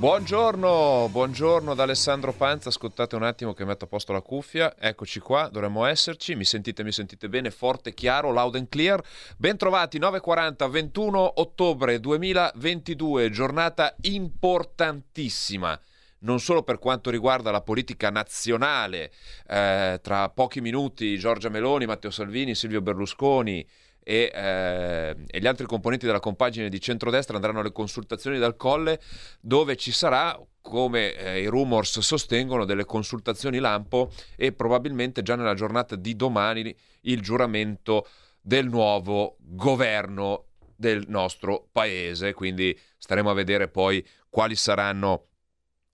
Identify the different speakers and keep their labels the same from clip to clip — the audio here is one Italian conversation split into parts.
Speaker 1: Buongiorno, buongiorno da Alessandro Panza, ascoltate un attimo che metto a posto la cuffia, eccoci qua, dovremmo esserci, mi sentite, mi sentite bene, forte, chiaro, loud and clear. Bentrovati, 9.40, 21 ottobre 2022, giornata importantissima non solo per quanto riguarda la politica nazionale, eh, tra pochi minuti Giorgia Meloni, Matteo Salvini, Silvio Berlusconi, e, eh, e, gli altri componenti della compagine di centrodestra andranno alle consultazioni dal Colle dove ci sarà come eh, i rumors sostengono delle consultazioni lampo e probabilmente già nella giornata di domani il giuramento del nuovo governo del nostro paese. Quindi staremo a vedere poi quali saranno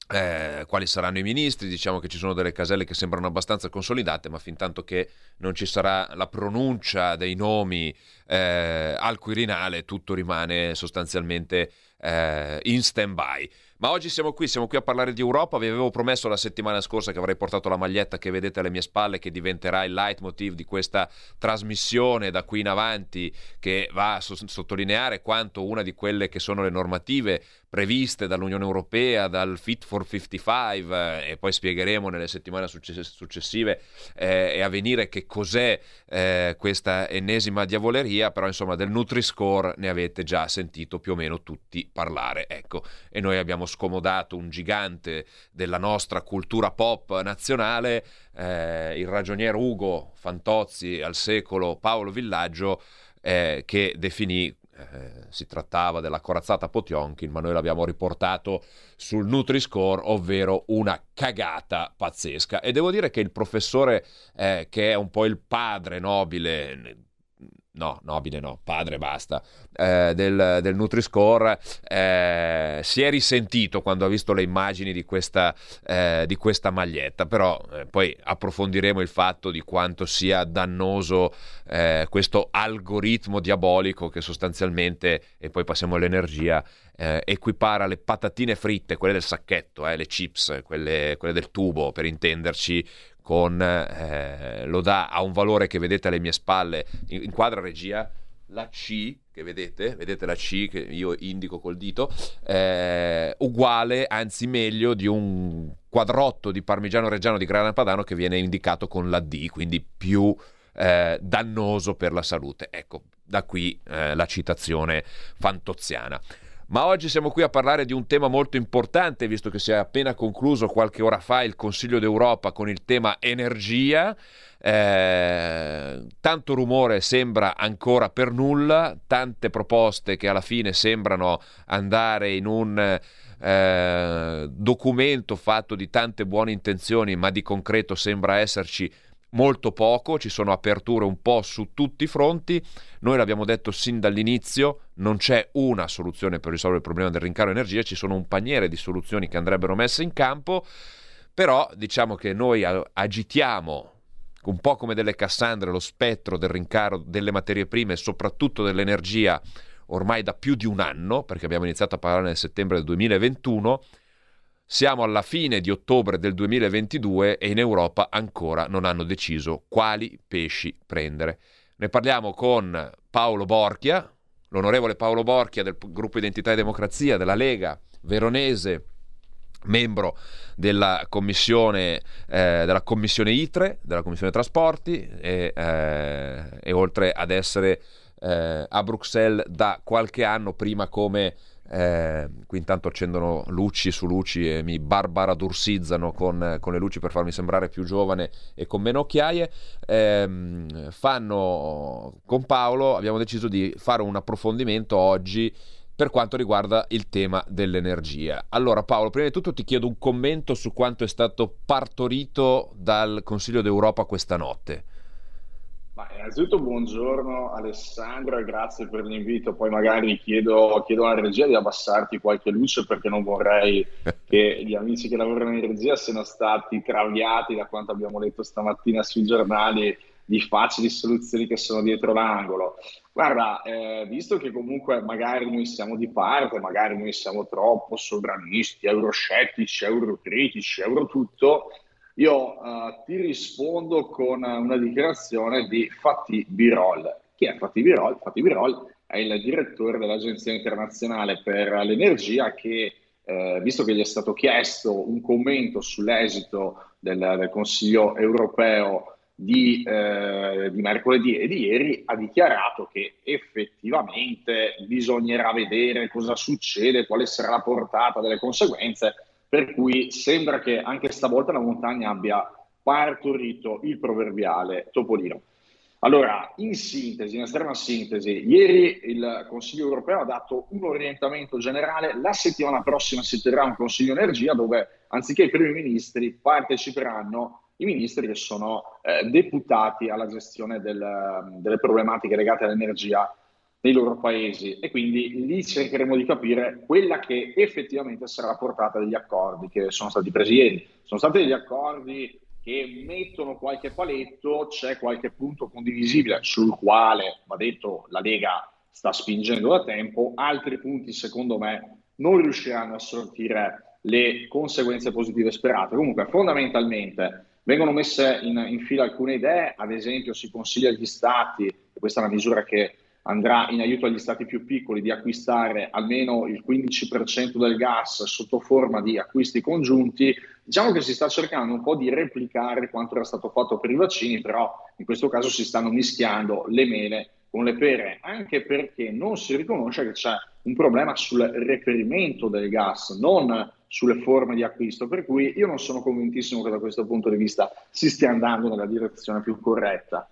Speaker 1: eh, quali saranno i ministri, diciamo che ci sono delle caselle che sembrano abbastanza consolidate, ma fin tanto che non ci sarà la pronuncia dei nomi eh, al Quirinale, tutto rimane sostanzialmente eh, in stand-by. Ma oggi siamo qui, siamo qui a parlare di Europa. Vi avevo promesso la settimana scorsa che avrei portato la maglietta che vedete alle mie spalle, che diventerà il leitmotiv di questa trasmissione da qui in avanti, che va a sottolineare quanto una di quelle che sono le normative previste dall'Unione Europea, dal Fit for 55, eh, e poi spiegheremo nelle settimane successive eh, e a venire che cos'è eh, questa ennesima diavoleria, però insomma del Nutri-Score ne avete già sentito più o meno tutti parlare. Ecco, e noi abbiamo scomodato un gigante della nostra cultura pop nazionale, eh, il ragioniere Ugo Fantozzi al secolo Paolo Villaggio, eh, che definì eh, si trattava della corazzata Potionkin, ma noi l'abbiamo riportato sul Nutri-Score, ovvero una cagata pazzesca. E devo dire che il professore, eh, che è un po' il padre nobile no, nobile no, padre basta, eh, del, del Nutri-Score, eh, si è risentito quando ha visto le immagini di questa, eh, di questa maglietta, però eh, poi approfondiremo il fatto di quanto sia dannoso eh, questo algoritmo diabolico che sostanzialmente, e poi passiamo all'energia, eh, equipara le patatine fritte, quelle del sacchetto, le chips, quelle, quelle del tubo per intenderci, con, eh, lo dà a un valore che vedete alle mie spalle, in, inquadra regia, la C che vedete, vedete la C che io indico col dito, eh, uguale, anzi meglio, di un quadrotto di parmigiano reggiano di grana padano che viene indicato con la D, quindi più eh, dannoso per la salute. Ecco, da qui eh, la citazione fantoziana. Ma oggi siamo qui a parlare di un tema molto importante, visto che si è appena concluso qualche ora fa il Consiglio d'Europa con il tema energia. Eh, tanto rumore sembra ancora per nulla, tante proposte che alla fine sembrano andare in un eh, documento fatto di tante buone intenzioni, ma di concreto sembra esserci molto poco, ci sono aperture un po' su tutti i fronti. Noi l'abbiamo detto sin dall'inizio, non c'è una soluzione per risolvere il problema del rincaro energia, ci sono un paniere di soluzioni che andrebbero messe in campo, però diciamo che noi agitiamo un po' come delle Cassandre lo spettro del rincaro delle materie prime e soprattutto dell'energia ormai da più di un anno, perché abbiamo iniziato a parlare nel settembre del 2021 siamo alla fine di ottobre del 2022 e in Europa ancora non hanno deciso quali pesci prendere. Ne parliamo con Paolo Borchia, l'onorevole Paolo Borchia del gruppo Identità e Democrazia della Lega veronese, membro della commissione, eh, della commissione ITRE, della commissione trasporti e, eh, e oltre ad essere eh, a Bruxelles da qualche anno prima come eh, qui intanto accendono luci su luci e mi barbaradursizzano con, con le luci per farmi sembrare più giovane e con meno occhiaie. Eh, fanno con Paolo, abbiamo deciso di fare un approfondimento oggi per quanto riguarda il tema dell'energia. Allora Paolo, prima di tutto ti chiedo un commento su quanto è stato partorito dal Consiglio d'Europa questa notte.
Speaker 2: Ma innanzitutto buongiorno Alessandro e grazie per l'invito. Poi magari chiedo, chiedo alla regia di abbassarti qualche luce perché non vorrei che gli amici che lavorano in regia siano stati traviati da quanto abbiamo letto stamattina sui giornali di facili soluzioni che sono dietro l'angolo. Guarda, eh, visto che comunque magari noi siamo di parte, magari noi siamo troppo sovranisti, euroscettici, eurocritici, eurotutto, io eh, ti rispondo con una dichiarazione di Fatih Birol. Chi è Fatih Birol? Fatih Birol è il direttore dell'Agenzia internazionale per l'energia che, eh, visto che gli è stato chiesto un commento sull'esito del, del Consiglio europeo di, eh, di, mercoledì e di ieri ha dichiarato che effettivamente bisognerà vedere cosa succede, quale sarà la portata delle conseguenze, per cui sembra che anche stavolta la montagna abbia partorito il proverbiale topolino. Allora, in sintesi, in estrema sintesi, ieri il Consiglio europeo ha dato un orientamento generale, la settimana prossima si terrà un Consiglio energia dove anziché i primi ministri parteciperanno i ministri che sono eh, deputati alla gestione del, delle problematiche legate all'energia nei loro paesi e quindi lì cercheremo di capire quella che effettivamente sarà la portata degli accordi che sono stati presi ieri. Sono stati degli accordi che mettono qualche paletto, c'è qualche punto condivisibile sul quale, va detto, la Lega sta spingendo da tempo, altri punti secondo me non riusciranno a sortire le conseguenze positive sperate. Comunque fondamentalmente Vengono messe in, in, fila alcune idee, ad esempio si consiglia agli stati, questa è una misura che andrà in aiuto agli stati più piccoli, di acquistare almeno il 15% del gas sotto forma di acquisti congiunti. Diciamo che si sta cercando un po' di replicare quanto era stato fatto per i vaccini, però in questo caso si stanno mischiando le mele con le pere, anche perché non si riconosce che c'è un problema sul reperimento del gas, non sulle forme di acquisto, per cui io non sono convintissimo che da questo punto di vista si stia andando nella direzione più corretta.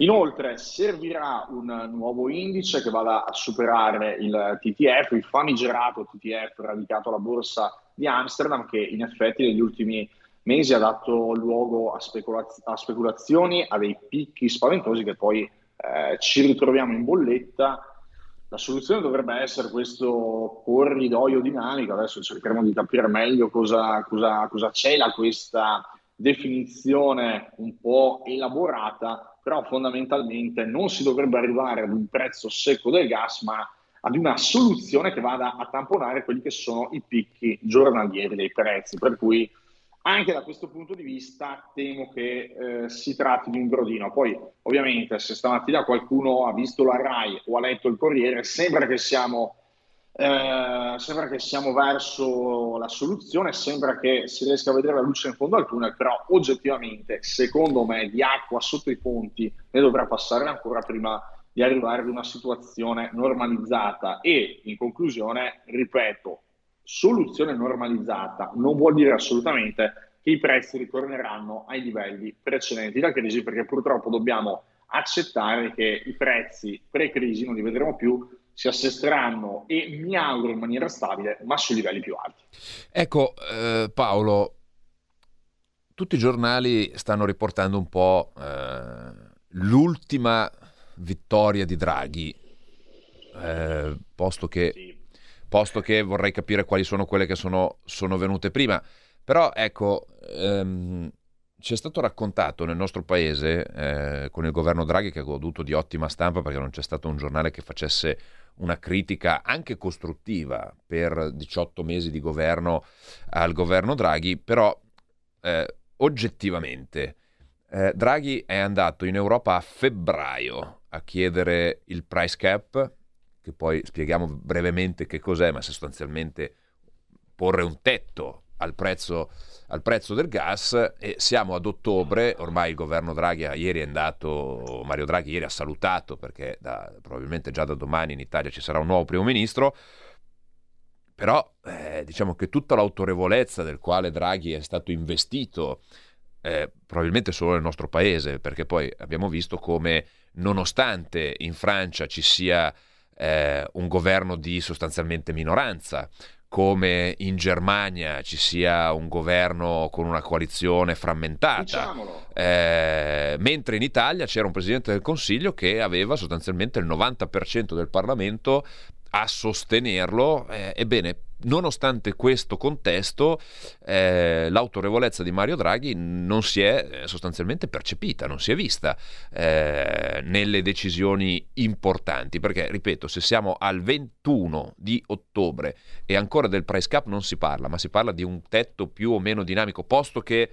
Speaker 2: Inoltre servirà un nuovo indice che vada a superare il TTF, il famigerato TTF radicato alla borsa di Amsterdam, che in effetti negli ultimi mesi ha dato luogo a, speculaz- a speculazioni, a dei picchi spaventosi che poi eh, ci ritroviamo in bolletta. La soluzione dovrebbe essere questo corridoio dinamico, adesso cercheremo di capire meglio cosa, cosa, cosa cela questa definizione un po' elaborata, però fondamentalmente non si dovrebbe arrivare ad un prezzo secco del gas, ma ad una soluzione che vada a tamponare quelli che sono i picchi giornalieri dei prezzi, per cui anche da questo punto di vista temo che eh, si tratti di un brodino. Poi, ovviamente, se stamattina qualcuno ha visto la RAI o ha letto il Corriere, sembra che siamo, eh, sembra che siamo verso la soluzione, sembra che si riesca a vedere la luce in fondo al tunnel, però oggettivamente, secondo me, di acqua sotto i ponti ne dovrà passare ancora prima di arrivare ad una situazione normalizzata. E, in conclusione, ripeto, soluzione normalizzata non vuol dire assolutamente che i prezzi ritorneranno ai livelli precedenti della crisi, perché purtroppo dobbiamo accettare che i prezzi pre-crisi non li vedremo più, si assesteranno e mi auguro in maniera stabile, ma su livelli più alti.
Speaker 1: Ecco, eh, Paolo, tutti i giornali stanno riportando un po' eh, l'ultima vittoria di Draghi, eh, posto che sì posto che vorrei capire quali sono quelle che sono, sono venute prima. Però ecco, ehm, ci è stato raccontato nel nostro paese, eh, con il governo Draghi, che ha goduto di ottima stampa perché non c'è stato un giornale che facesse una critica anche costruttiva per 18 mesi di governo al governo Draghi, però eh, oggettivamente eh, Draghi è andato in Europa a febbraio a chiedere il price cap, che poi spieghiamo brevemente che cos'è, ma sostanzialmente porre un tetto al prezzo, al prezzo del gas e siamo ad ottobre, ormai il governo Draghi ieri è andato, Mario Draghi ieri ha salutato perché da, probabilmente già da domani in Italia ci sarà un nuovo primo ministro, però eh, diciamo che tutta l'autorevolezza del quale Draghi è stato investito, eh, probabilmente solo nel nostro paese, perché poi abbiamo visto come nonostante in Francia ci sia eh, un governo di sostanzialmente minoranza, come in Germania ci sia un governo con una coalizione frammentata, eh, mentre in Italia c'era un Presidente del Consiglio che aveva sostanzialmente il 90% del Parlamento a sostenerlo. Eh, ebbene, nonostante questo contesto, eh, l'autorevolezza di Mario Draghi non si è eh, sostanzialmente percepita, non si è vista eh, nelle decisioni importanti, perché, ripeto, se siamo al 21 di ottobre e ancora del price cap non si parla, ma si parla di un tetto più o meno dinamico, posto che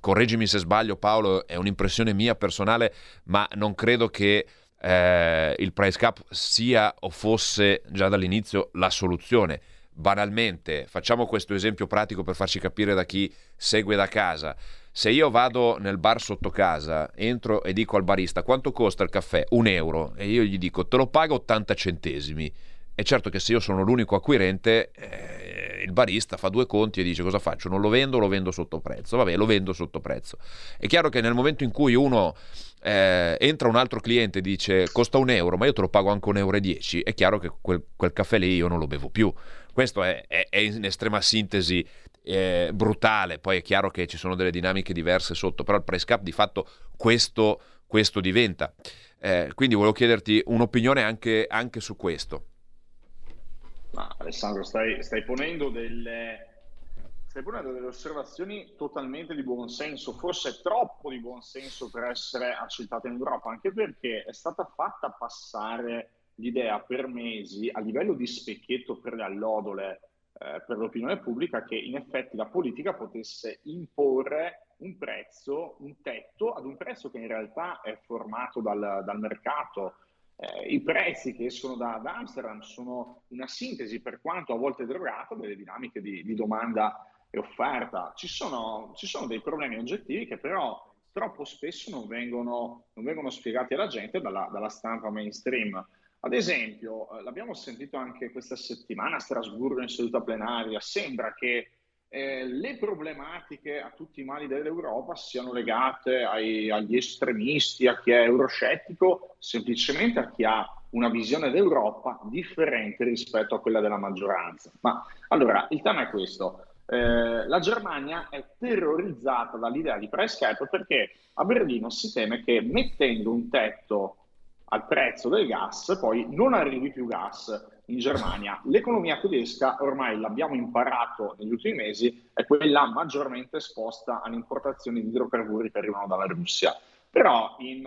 Speaker 1: correggimi se sbaglio Paolo, è un'impressione mia personale, ma non credo che eh, il price cap sia o fosse già dall'inizio la soluzione. Banalmente, facciamo questo esempio pratico per farci capire da chi segue da casa. Se io vado nel bar sotto casa, entro e dico al barista quanto costa il caffè? Un euro. E io gli dico te lo pago 80 centesimi. È certo che se io sono l'unico acquirente, eh, il barista fa due conti e dice cosa faccio? Non lo vendo lo vendo sotto prezzo? Vabbè, lo vendo sotto prezzo. È chiaro che nel momento in cui uno eh, entra un altro cliente e dice costa un euro, ma io te lo pago anche un euro e dieci, è chiaro che quel, quel caffè lì io non lo bevo più. Questo è, è, è in estrema sintesi eh, brutale, poi è chiaro che ci sono delle dinamiche diverse sotto, però il price cap di fatto questo, questo diventa. Eh, quindi volevo chiederti un'opinione anche, anche su questo.
Speaker 2: Ma Alessandro, stai, stai ponendo delle, stai ponendo delle osservazioni totalmente di buon senso, forse troppo di buon senso per essere accettate in Europa, anche perché è stata fatta passare l'idea per mesi a livello di specchietto per le allodole eh, per l'opinione pubblica che in effetti la politica potesse imporre un prezzo, un tetto ad un prezzo che in realtà è formato dal, dal mercato. Eh, I prezzi che escono da, da, Amsterdam sono una sintesi, per quanto a volte drogata, delle dinamiche di, di domanda e offerta. Ci sono, ci sono, dei problemi oggettivi che però troppo spesso non vengono, non vengono spiegati alla gente dalla, dalla, stampa mainstream. Ad esempio, eh, l'abbiamo sentito anche questa settimana a Strasburgo in seduta plenaria, sembra che eh, le problematiche a tutti i mali dell'Europa siano legate ai, agli estremisti, a chi è euroscettico, semplicemente a chi ha una visione d'Europa differente rispetto a quella della maggioranza. Ma allora il tema è questo. Eh, la Germania è terrorizzata dall'idea di price cap perché a Berlino si teme che mettendo un tetto al prezzo del gas poi non arrivi più gas in Germania. L'economia tedesca, ormai l'abbiamo imparato negli ultimi mesi, è quella maggiormente esposta alle importazioni di idrocarburi che arrivano dalla Russia. Però in,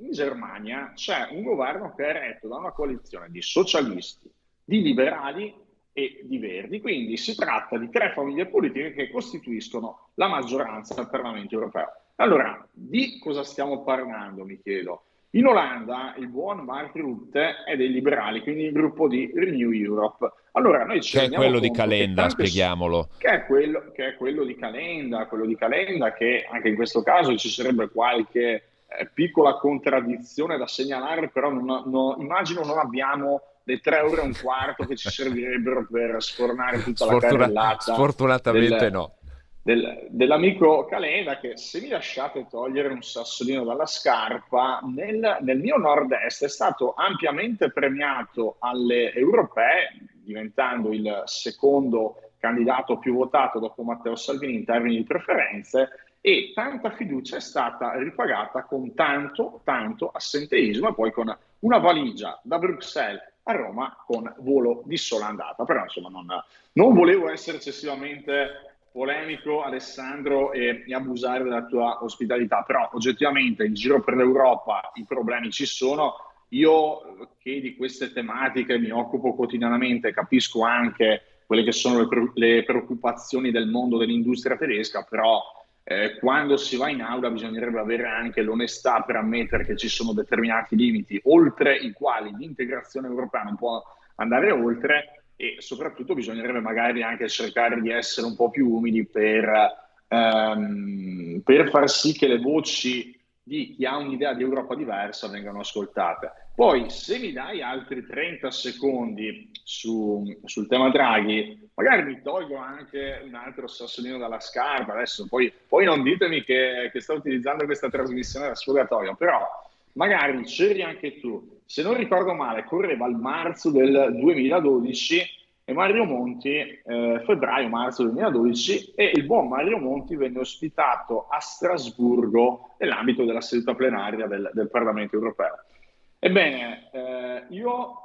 Speaker 2: in Germania c'è un governo che è retto da una coalizione di socialisti, di liberali e di Verdi. Quindi si tratta di tre famiglie politiche che costituiscono la maggioranza del Parlamento europeo. Allora, di cosa stiamo parlando, mi chiedo? In Olanda il buon Mark Rutte è dei liberali, quindi il gruppo di Renew Europe. Allora, noi ci
Speaker 1: che è quello di Calenda, spieghiamolo.
Speaker 2: Che è, quello, che è quello di Calenda, quello di Calenda che anche in questo caso ci sarebbe qualche eh, piccola contraddizione da segnalare, però non, non, immagino non abbiamo dei 3 euro e un quarto che ci servirebbero per sfornare tutta Sfortuna- la carrellata.
Speaker 1: Sfortunatamente
Speaker 2: del,
Speaker 1: no.
Speaker 2: Del, dell'amico Calenda che se mi lasciate togliere un sassolino dalla scarpa, nel, nel mio nord-est è stato ampiamente premiato alle europee, diventando il secondo candidato più votato dopo Matteo Salvini in termini di preferenze e tanta fiducia è stata ripagata con tanto, tanto assenteismo e poi con una valigia da Bruxelles a Roma con volo di sola andata. Però insomma non, non volevo essere eccessivamente polemico Alessandro e, e, abusare della tua ospitalità, però oggettivamente in giro per l'Europa i problemi ci sono. Io che di queste tematiche mi occupo quotidianamente, capisco anche quelle che sono le, le preoccupazioni del mondo dell'industria tedesca, però eh, quando si va in aula bisognerebbe avere anche l'onestà per ammettere che ci sono determinati limiti oltre i quali l'integrazione europea non può andare oltre e soprattutto bisognerebbe magari anche cercare di essere un po' più umili per, ehm, per far sì che le voci di chi ha un'idea di Europa diversa vengano ascoltate. Poi, se mi dai altri 30 secondi su, sul tema Draghi, magari mi tolgo anche un altro sassolino dalla scarpa. Adesso poi, poi non ditemi che, che, sto utilizzando questa trasmissione da sfogatoio, però magari c'eri anche tu. Se non ricordo male, correva il marzo del 2012 e Mario Monti, eh, febbraio-marzo 2012, e il buon Mario Monti venne ospitato a Strasburgo nell'ambito della seduta plenaria del, del Parlamento europeo. Ebbene, eh, io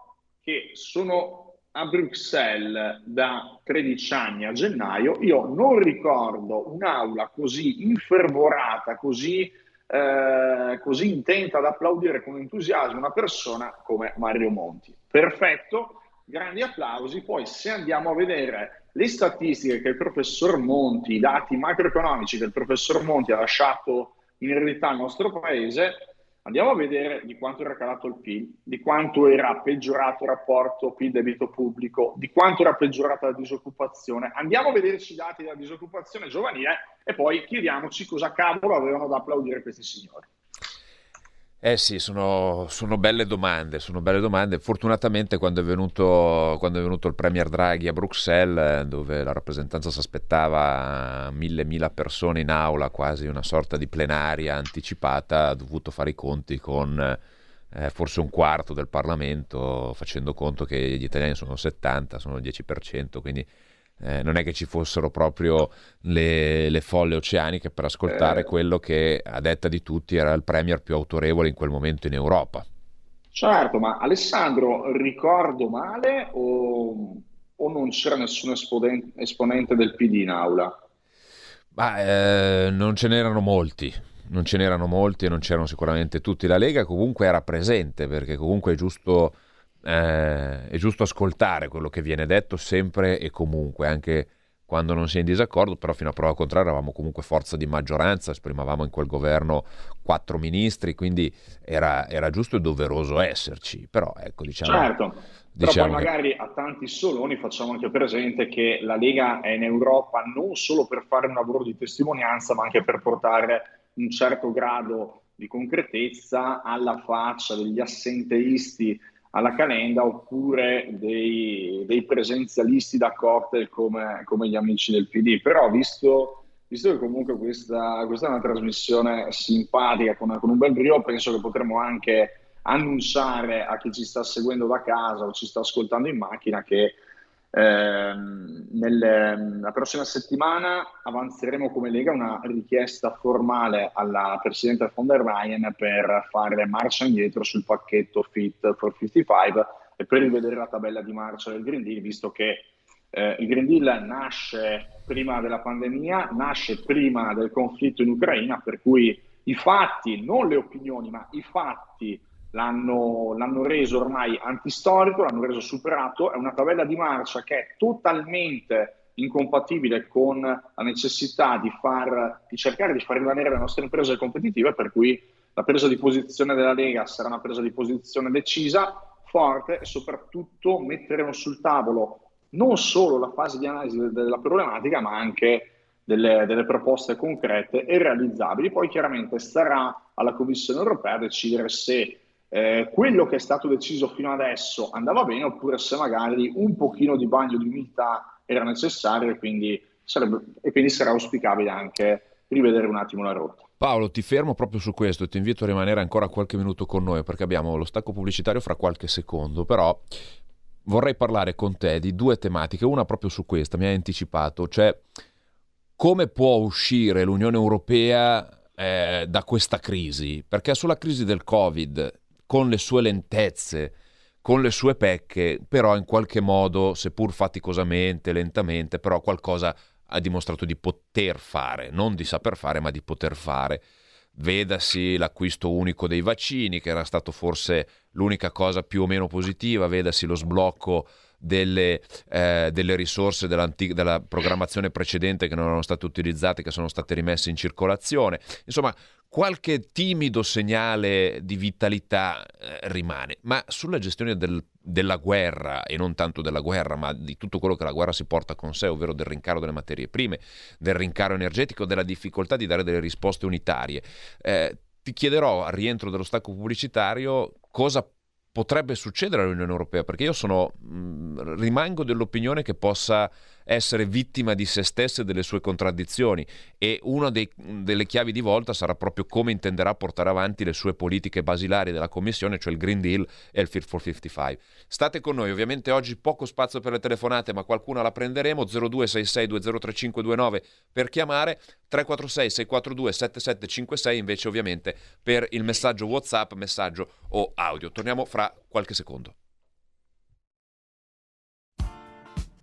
Speaker 2: che sono a Bruxelles da 13 anni a gennaio, io non ricordo un'aula così infervorata, così, eh, così intenta ad applaudire con entusiasmo una persona come Mario Monti. Perfetto, grandi applausi. Poi se andiamo a vedere le statistiche che il professor Monti, i dati macroeconomici che il professor Monti ha lasciato in eredità al nostro paese, Andiamo a vedere di quanto era calato il PIL, di quanto era peggiorato il rapporto PIL-debito pubblico, di quanto era peggiorata la disoccupazione. Andiamo a vederci i dati della disoccupazione giovanile e poi chiediamoci cosa cavolo avevano da applaudire questi signori.
Speaker 1: Eh sì, sono, sono, belle domande, sono belle domande. Fortunatamente quando è, venuto, quando è venuto il Premier Draghi a Bruxelles, dove la rappresentanza si aspettava mille, mila persone in aula, quasi una sorta di plenaria anticipata, ha dovuto fare i conti con eh, forse un quarto del Parlamento, facendo conto che gli italiani sono 70, sono il 10%, quindi eh, non è che ci fossero proprio le, le folle oceaniche per ascoltare eh. quello che a detta di tutti era il premier più autorevole in quel momento in Europa.
Speaker 2: Certo, ma Alessandro, ricordo male o, o non c'era nessun esponente, esponente del PD in aula?
Speaker 1: Ma, eh, non ce n'erano molti, non ce n'erano molti e non c'erano sicuramente tutti. La Lega comunque era presente perché comunque è giusto eh, è giusto ascoltare quello che viene detto sempre e comunque, anche quando non si è in disaccordo, però fino a prova contraria eravamo comunque forza di maggioranza, esprimavamo in quel governo quattro ministri, quindi era, era giusto e doveroso esserci, però ecco diciamo...
Speaker 2: Certo. Però diciamo poi magari che... a tanti soloni facciamo anche presente che la Lega è in Europa non solo per fare un lavoro di testimonianza, ma anche per portare un certo grado di concretezza alla faccia degli assenteisti alla Calenda oppure dei, dei presenzialisti da cocktail come, come, gli amici del PD. Però visto, visto che comunque questa, questa, è una trasmissione simpatica con, con un bel brio, penso che potremmo anche annunciare a chi ci sta seguendo da casa o ci sta ascoltando in macchina che eh, nel, la prossima settimana avanzeremo come Lega una richiesta formale alla Presidente von der Leyen per fare marcia indietro sul pacchetto Fit for 55 e per rivedere la tabella di marcia del Green Deal, visto che eh, il Green Deal nasce prima della pandemia, nasce prima del conflitto in Ucraina, per cui i fatti, non le opinioni, ma i fatti l'hanno, l'hanno reso ormai antistorico, l'hanno reso superato, è una tabella di marcia che è totalmente incompatibile con la necessità di, far, di cercare di far rimanere le nostre imprese competitive, per cui la presa di posizione della Lega sarà una presa di posizione decisa, forte e soprattutto metteremo sul tavolo non solo la fase di analisi della problematica, ma anche delle, delle, proposte concrete e realizzabili. Poi chiaramente sarà alla Commissione europea decidere se eh, quello che è stato deciso fino adesso andava bene oppure se magari un pochino di bagno di umiltà era necessario e quindi, sarebbe, e quindi sarà auspicabile anche rivedere un attimo la rotta.
Speaker 1: Paolo, ti fermo proprio su questo e ti invito a rimanere ancora qualche minuto con noi perché abbiamo lo stacco pubblicitario fra qualche secondo, però vorrei parlare con te di due tematiche, una proprio su questa, mi hai anticipato, cioè come può uscire l'Unione Europea eh, da questa crisi? Perché sulla crisi del Covid con le sue lentezze, con le sue pecche, però in qualche modo, seppur faticosamente, lentamente, però qualcosa ha dimostrato di poter fare, non di saper fare, ma di poter fare. Vedasi l'acquisto unico dei vaccini, che era stato forse l'unica cosa più o meno positiva, vedasi lo sblocco delle, eh, delle risorse della programmazione precedente che non erano state utilizzate, che sono state rimesse in circolazione. Insomma, qualche timido segnale di vitalità eh, rimane, ma sulla gestione del, della guerra, e non tanto della guerra, ma di tutto quello che la guerra si porta con sé, ovvero del rincaro delle materie prime, del rincaro energetico, della difficoltà di dare delle risposte unitarie, eh, ti chiederò al rientro dello stacco pubblicitario cosa potrebbe succedere all'Unione Europea, perché io sono, rimango dell'opinione che possa essere vittima di se stessa e delle sue contraddizioni e una dei, delle chiavi di volta sarà proprio come intenderà portare avanti le sue politiche basilari della Commissione, cioè il Green Deal e il Fit for 55. State con noi, ovviamente oggi poco spazio per le telefonate, ma qualcuna la prenderemo, 0266203529 per chiamare, 346 642 7756 invece ovviamente per il messaggio WhatsApp, messaggio o audio. Torniamo fra qualche secondo.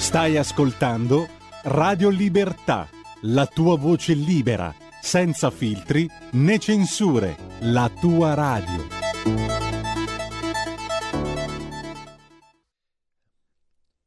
Speaker 3: Stai ascoltando Radio Libertà, la tua voce libera, senza filtri né censure, la tua radio.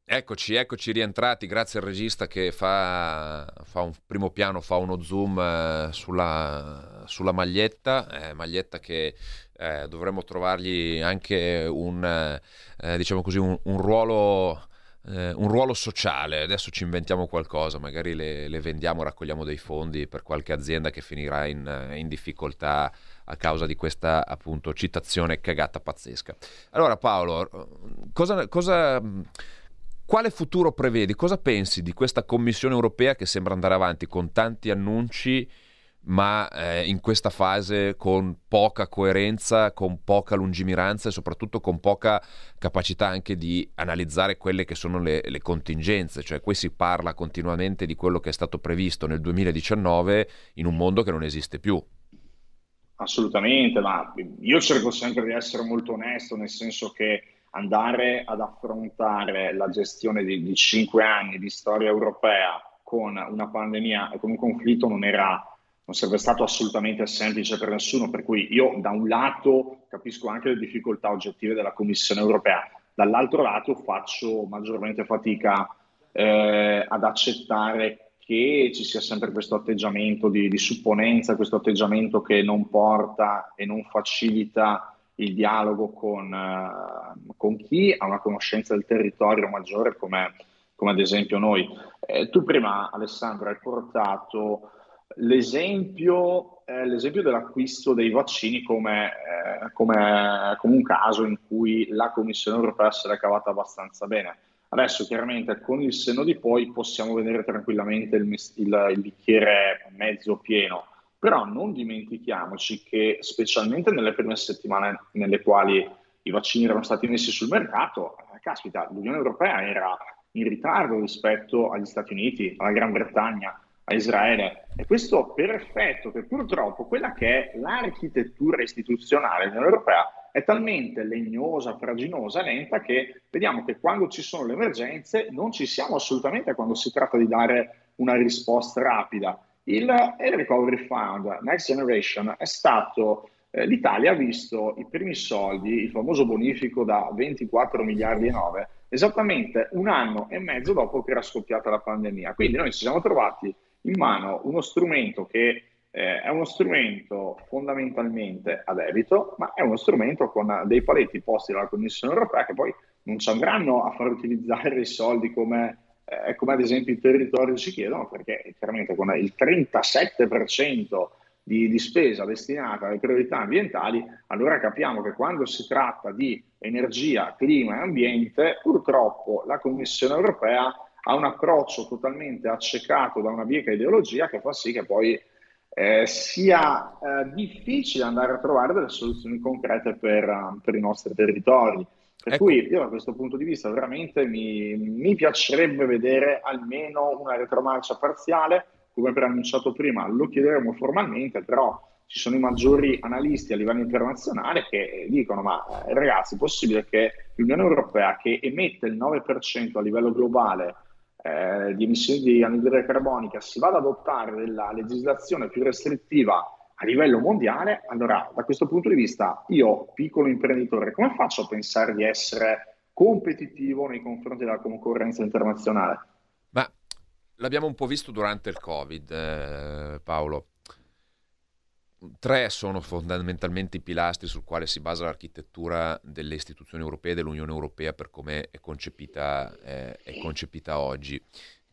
Speaker 1: Eccoci, eccoci rientrati, grazie al regista che fa, fa un primo piano, fa uno zoom eh, sulla, sulla, maglietta, eh, maglietta che eh, dovremmo trovargli anche un, eh, diciamo così, un, un ruolo eh, un ruolo sociale, adesso ci inventiamo qualcosa, magari le, le, vendiamo, raccogliamo dei fondi per qualche azienda che finirà in, in difficoltà a causa di questa appunto citazione cagata pazzesca. Allora Paolo, cosa, cosa, quale futuro prevedi? Cosa pensi di questa Commissione europea che sembra andare avanti con tanti annunci? Ma eh, in questa fase con poca coerenza, con poca lungimiranza e soprattutto con poca capacità anche di analizzare quelle che sono le, le, contingenze, cioè qui si parla continuamente di quello che è stato previsto nel 2019 in un mondo che non esiste più.
Speaker 2: Assolutamente, ma io cerco sempre di essere molto onesto, nel senso che andare ad affrontare la gestione di, di cinque anni di storia europea con una pandemia e con un conflitto non era non sarebbe stato assolutamente semplice per nessuno, per cui io da un lato capisco anche le difficoltà oggettive della Commissione europea, dall'altro lato faccio maggiormente fatica eh, ad accettare che ci sia sempre questo atteggiamento di, di, supponenza, questo atteggiamento che non porta e non facilita il dialogo con, uh, con chi ha una conoscenza del territorio maggiore come, come ad esempio noi. Eh, tu prima Alessandro hai portato L'esempio, eh, l'esempio, dell'acquisto dei vaccini come, eh, come, come, un caso in cui la Commissione europea se l'è cavata abbastanza bene. Adesso chiaramente con il senno di poi possiamo vedere tranquillamente il, il, il bicchiere mezzo pieno, però non dimentichiamoci che specialmente nelle prime settimane nelle quali i vaccini erano stati messi sul mercato, eh, caspita, l'Unione Europea era in ritardo rispetto agli Stati Uniti, alla Gran Bretagna, a Israele. E questo per effetto che purtroppo quella che è l'architettura istituzionale dell'Unione Europea è talmente legnosa, fraginosa, lenta che vediamo che quando ci sono le emergenze non ci siamo assolutamente quando si tratta di dare una risposta rapida. Il, il Recovery Fund Next Generation è stato, eh, l'Italia ha visto i primi soldi, il famoso bonifico da 24 miliardi e 9, esattamente un anno e mezzo dopo che era scoppiata la pandemia. Quindi noi ci siamo trovati in mano uno strumento che eh, è uno strumento fondamentalmente a debito, ma è uno strumento con dei paletti posti dalla Commissione europea che poi non ci andranno a far utilizzare i soldi come, eh, come ad esempio i territori ci chiedono, perché chiaramente con il 37% di, di, spesa destinata alle priorità ambientali, allora capiamo che quando si tratta di energia, clima e ambiente, purtroppo la Commissione europea ha un approccio totalmente accecato da una bieca ideologia che fa sì che poi eh, sia eh, difficile andare a trovare delle soluzioni concrete per, uh, per i nostri territori. Per ecco. cui io da questo punto di vista veramente mi, mi piacerebbe vedere almeno una retromarcia parziale, come preannunciato prima, lo chiederemo formalmente, però ci sono i maggiori analisti a livello internazionale che dicono ma eh, ragazzi è possibile che l'Unione Europea che emette il 9% a livello globale eh, di emissioni di anidride carbonica si vada ad adottare della legislazione più restrittiva a livello mondiale, allora da questo punto di vista io, piccolo imprenditore, come faccio a pensare di essere competitivo nei confronti della concorrenza internazionale?
Speaker 1: Ma l'abbiamo un po' visto durante il Covid, eh, Paolo tre sono fondamentalmente i pilastri sul quale si basa l'architettura delle istituzioni europee dell'Unione Europea per come è concepita, eh, è concepita oggi,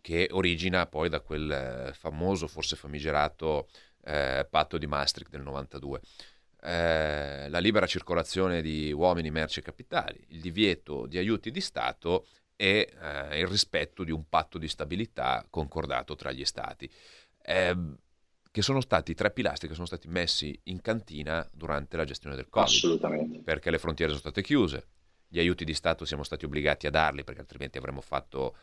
Speaker 1: che origina poi da quel eh, famoso, forse famigerato eh, patto di Maastricht del 92. Eh, la libera circolazione di uomini, merci e capitali, il divieto di aiuti di Stato e eh, il rispetto di un patto di stabilità concordato tra gli stati, eh, che sono stati tre pilastri che sono stati messi in cantina durante la gestione del Covid.
Speaker 2: Assolutamente.
Speaker 1: Perché le frontiere sono state chiuse, gli aiuti di Stato siamo stati obbligati a darli perché altrimenti avremmo fatto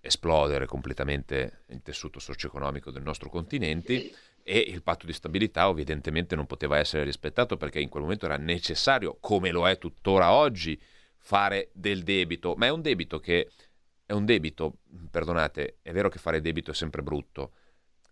Speaker 1: esplodere completamente il tessuto socio-economico del nostro continente e il patto di stabilità evidentemente non poteva essere rispettato perché in quel momento era necessario, come lo è tuttora oggi, fare del debito, ma è un debito che è un debito, perdonate, è vero che fare debito è sempre brutto,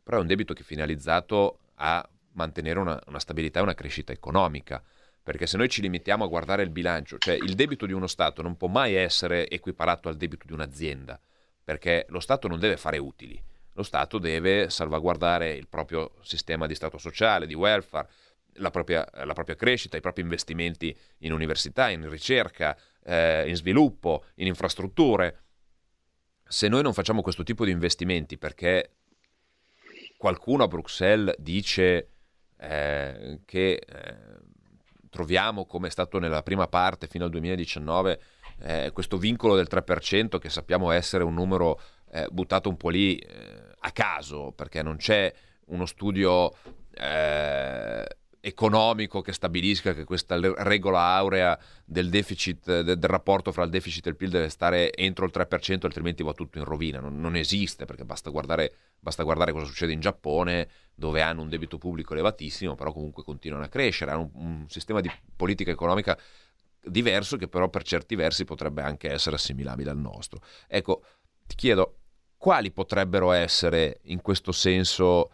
Speaker 1: però è un debito che è finalizzato a mantenere una, una stabilità e una crescita economica perché se noi ci limitiamo a guardare il bilancio, cioè il debito di uno Stato non può mai essere equiparato al debito di un'azienda, perché lo Stato non deve fare utili, lo Stato deve salvaguardare il proprio sistema di Stato sociale, di welfare, la propria, la propria crescita, i propri investimenti in università, in ricerca, eh, in sviluppo, in infrastrutture. Se noi non facciamo questo tipo di investimenti perché qualcuno a Bruxelles dice eh, che eh, troviamo, come è stato nella prima parte fino al 2019, eh, questo vincolo del 3% che sappiamo essere un numero eh, buttato un po' lì eh, a caso, perché non c'è uno studio eh, economico che stabilisca che questa regola aurea del deficit, del, rapporto fra il deficit e il PIL deve stare entro il 3%, altrimenti va tutto in rovina. Non, non esiste, perché basta guardare, basta guardare, cosa succede in Giappone, dove hanno un debito pubblico elevatissimo, però comunque continuano a crescere, hanno un, un sistema di politica economica diverso che però per certi versi potrebbe anche essere assimilabile al nostro. Ecco, ti chiedo, quali potrebbero essere in questo senso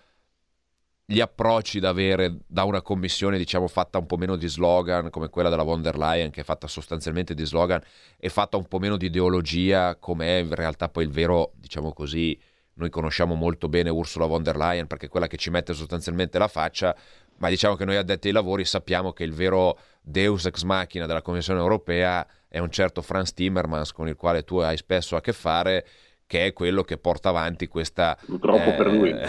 Speaker 1: gli approcci da avere da una commissione diciamo fatta un po' meno di slogan come quella della von der Leyen che è fatta sostanzialmente di slogan e fatta un po' meno di ideologia come è in realtà poi il vero diciamo così noi conosciamo molto bene Ursula von der Leyen perché è quella che ci mette sostanzialmente la faccia ma diciamo che noi addetti ai lavori sappiamo che il vero deus ex machina della Commissione europea è un certo Franz Timmermans con il quale tu hai spesso a che fare che è quello che porta avanti questa...
Speaker 2: Purtroppo eh, per lui. Eh,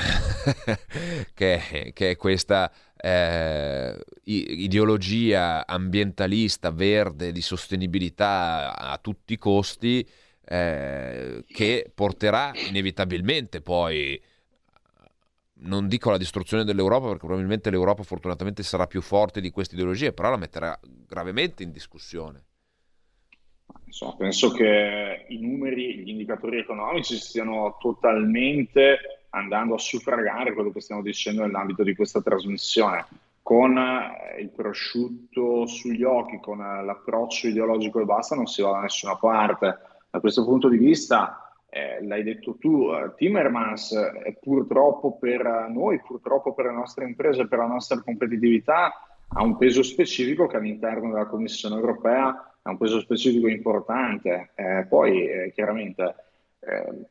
Speaker 1: che, che, è questa eh, ideologia ambientalista, verde, di sostenibilità a tutti i costi, eh, che porterà inevitabilmente poi non dico la distruzione dell'Europa perché probabilmente l'Europa fortunatamente sarà più forte di queste ideologie, però la metterà gravemente in discussione.
Speaker 2: Insomma, penso che i numeri, gli indicatori economici stiano totalmente andando a suffragare quello che stiamo dicendo nell'ambito di questa trasmissione. Con eh, il prosciutto sugli occhi, con eh, l'approccio ideologico e basta, non si va da nessuna parte. Da questo punto di vista, eh, l'hai detto tu, eh, Timmermans, purtroppo per noi, purtroppo per le nostre imprese, per la nostra competitività, ha un peso specifico che all'interno della Commissione europea ha un peso specifico importante. Eh, poi eh, chiaramente eh,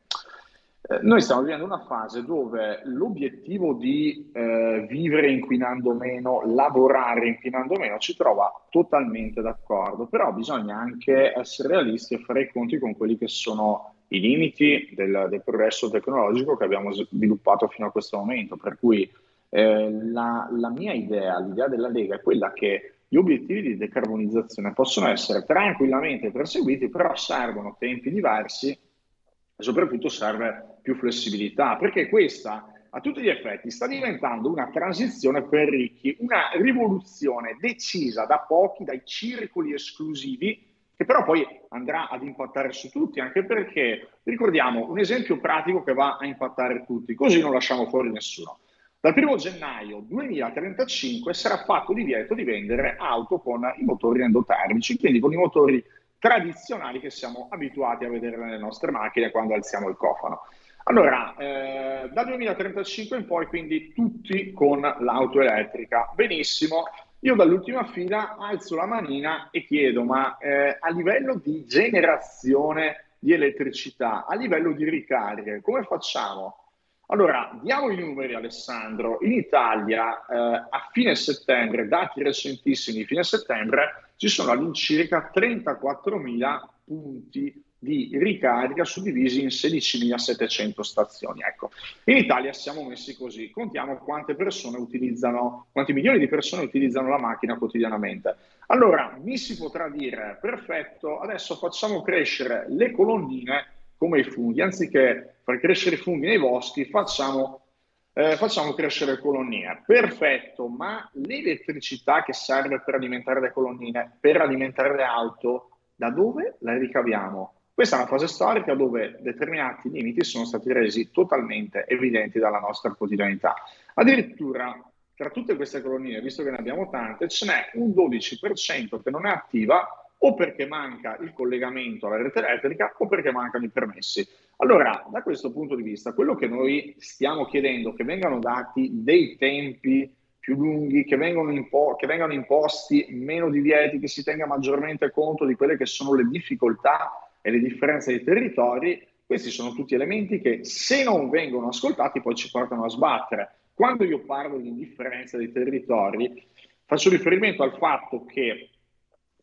Speaker 2: eh, noi stiamo vivendo una fase dove l'obiettivo di eh, vivere inquinando meno, lavorare inquinando meno, ci trova totalmente d'accordo, però bisogna anche essere realisti e fare i conti con quelli che sono i limiti del, del progresso tecnologico che abbiamo sviluppato fino a questo momento. Per cui eh, la, la mia idea, l'idea della Lega è quella che gli obiettivi di decarbonizzazione possono essere tranquillamente perseguiti, però servono tempi diversi e soprattutto serve più flessibilità, perché questa a tutti gli effetti sta diventando una transizione per ricchi, una rivoluzione decisa da pochi, dai circoli esclusivi, che però poi andrà ad impattare su tutti, anche perché ricordiamo un esempio pratico che va a impattare tutti, così non lasciamo fuori nessuno. Dal 1 gennaio 2035 sarà fatto divieto di vendere auto con i motori endotermici, quindi con i motori tradizionali che siamo abituati a vedere nelle nostre macchine quando alziamo il cofano. Allora, eh, dal 2035 in poi, quindi tutti con l'auto elettrica. Benissimo, io dall'ultima fila alzo la manina e chiedo, ma eh, a livello di generazione di elettricità, a livello di ricariche, come facciamo? Allora, diamo i numeri Alessandro. In Italia eh, a fine settembre, dati recentissimi di fine settembre, ci sono all'incirca 34.000 punti di ricarica suddivisi in 16.700 stazioni. Ecco, in Italia siamo messi così, contiamo quante persone utilizzano, quanti milioni di persone utilizzano la macchina quotidianamente. Allora, mi si potrà dire, perfetto, adesso facciamo crescere le colonnine come i funghi, anziché far crescere i funghi nei boschi, facciamo eh, facciamo crescere colonnine. Perfetto, ma l'elettricità che serve per alimentare le colonnine, per alimentare le auto, da dove la ricaviamo? Questa è una fase storica dove determinati limiti sono stati resi totalmente evidenti dalla nostra quotidianità. Addirittura tra tutte queste colonnine, visto che ne abbiamo tante, ce n'è un 12% che non è attiva o perché manca il collegamento alla rete elettrica o perché mancano i permessi. Allora, da questo punto di vista, quello che noi stiamo chiedendo, che vengano dati dei tempi più lunghi, che vengano, impo- che vengano imposti meno divieti, che si tenga maggiormente conto di quelle che sono le difficoltà e le differenze dei territori, questi sono tutti elementi che se non vengono ascoltati poi ci portano a sbattere. Quando io parlo di indifferenza dei territori, faccio riferimento al fatto che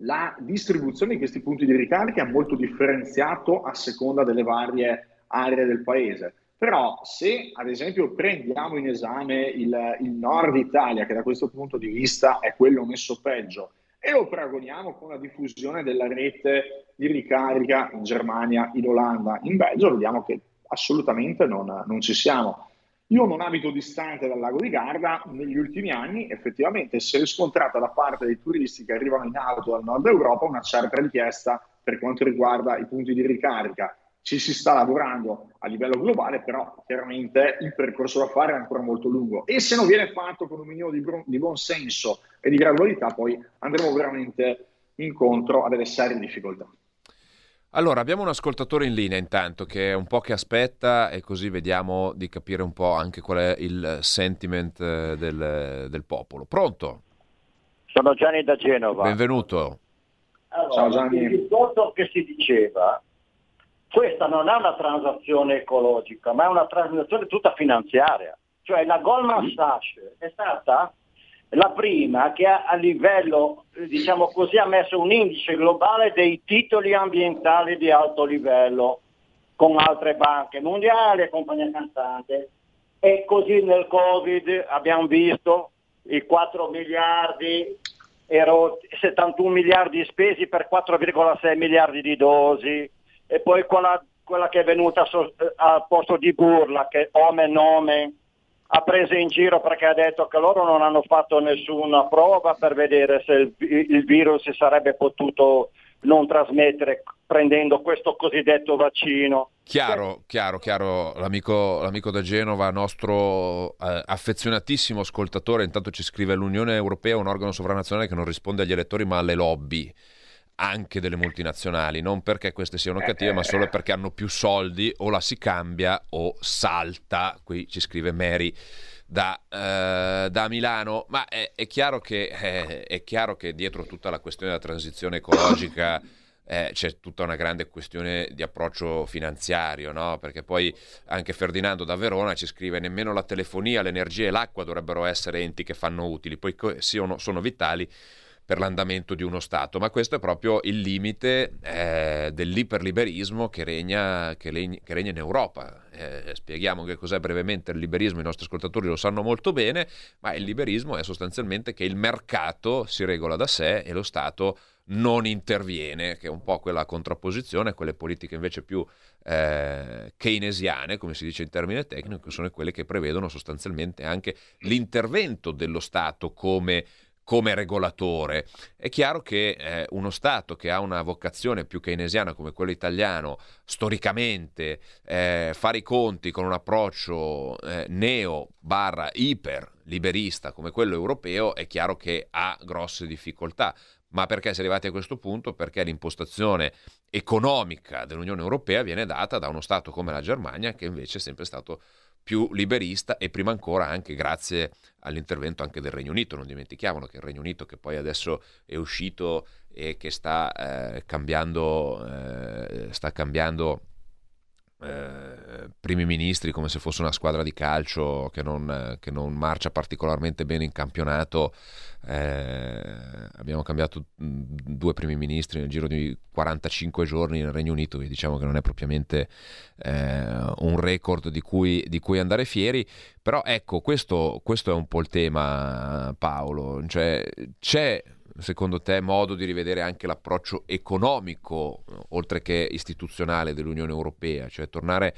Speaker 2: la distribuzione di questi punti di ricarica è molto differenziato a seconda delle varie aree del paese. Però se ad esempio prendiamo in esame il, il nord Italia, che da questo punto di vista è quello messo peggio, e lo paragoniamo con la diffusione della rete di ricarica in Germania, in Olanda, in Belgio, vediamo che assolutamente non, non ci siamo. Io non abito distante dal lago di Garda, negli ultimi anni effettivamente si è riscontrata da parte dei turisti che arrivano in auto dal nord Europa una certa richiesta per quanto riguarda i punti di ricarica. Ci si sta lavorando a livello globale, però chiaramente il percorso da fare è ancora molto lungo e se non viene fatto con un minimo di, di buon senso e di gradualità, poi andremo veramente incontro a delle serie difficoltà.
Speaker 1: Allora, abbiamo un ascoltatore in linea intanto che è un po' che aspetta e così vediamo di capire un po' anche qual è il sentiment eh, del, del popolo. Pronto?
Speaker 4: Sono Gianni da Genova.
Speaker 1: Benvenuto.
Speaker 4: Allora, Ciao Gianni. Il discorso che si diceva, questa non è una transazione ecologica, ma è una transazione tutta finanziaria. Cioè la Goldman Sachs è stata la prima che a, a livello, diciamo così, ha messo un indice globale dei titoli ambientali di alto livello con altre banche mondiali e compagnie cantanti. E così nel Covid abbiamo visto i 4 miliardi, ero 71 miliardi spesi per 4,6 miliardi di dosi e poi quella, quella che è venuta so, al posto di Burla, che Ome Nome, ha preso in giro perché ha detto che loro non hanno fatto nessuna prova per vedere se il, il virus si sarebbe potuto non trasmettere prendendo questo cosiddetto vaccino.
Speaker 1: Chiaro, chiaro, chiaro. L'amico, l'amico da Genova, nostro eh, affezionatissimo ascoltatore, intanto ci scrive l'Unione Europea, un organo sovranazionale che non risponde agli elettori ma alle lobby anche delle multinazionali, non perché queste siano eh, cattive, ma eh, solo eh. perché hanno più soldi, o la si cambia o salta. Qui ci scrive Mary da, uh, da Milano, ma è, è, chiaro che, è, è, chiaro che, dietro tutta la questione della transizione ecologica eh, c'è tutta una grande questione di approccio finanziario, no? perché poi anche Ferdinando da Verona ci scrive nemmeno la telefonia, l'energia e l'acqua dovrebbero essere enti che fanno utili, poi sono, sono vitali per l'andamento di uno Stato, ma questo è proprio il limite eh, dell'iperliberismo che regna, che, regna, che regna in Europa. Eh, spieghiamo che cos'è brevemente il liberismo, i nostri ascoltatori lo sanno molto bene, ma il liberismo è sostanzialmente che il mercato si regola da sé e lo Stato non interviene, che è un po' quella contrapposizione, quelle politiche invece più eh, keynesiane, come si dice in termine tecnico, sono quelle che prevedono sostanzialmente anche l'intervento dello Stato come come regolatore. È chiaro che eh, uno Stato che ha una vocazione più keynesiana come quello italiano, storicamente, eh, fare i conti con un approccio eh, neo barra iper liberista come quello europeo, è chiaro che ha grosse difficoltà. Ma perché si è arrivati a questo punto? Perché l'impostazione economica dell'Unione Europea viene data da uno Stato come la Germania, che invece è sempre stato più liberista e prima ancora anche grazie all'intervento anche del Regno Unito. Non dimentichiamolo che il Regno Unito che poi adesso è uscito e che sta eh, cambiando, eh, sta cambiando eh, primi ministri come se fosse una squadra di calcio che non, che non marcia particolarmente bene in campionato. Eh, abbiamo cambiato due primi ministri nel giro di 45 giorni nel Regno Unito, quindi diciamo che non è propriamente eh, un record di cui, di cui, andare fieri, però ecco, questo, questo, è un po' il tema Paolo, cioè c'è secondo te modo di rivedere anche l'approccio economico oltre che istituzionale dell'Unione Europea, cioè tornare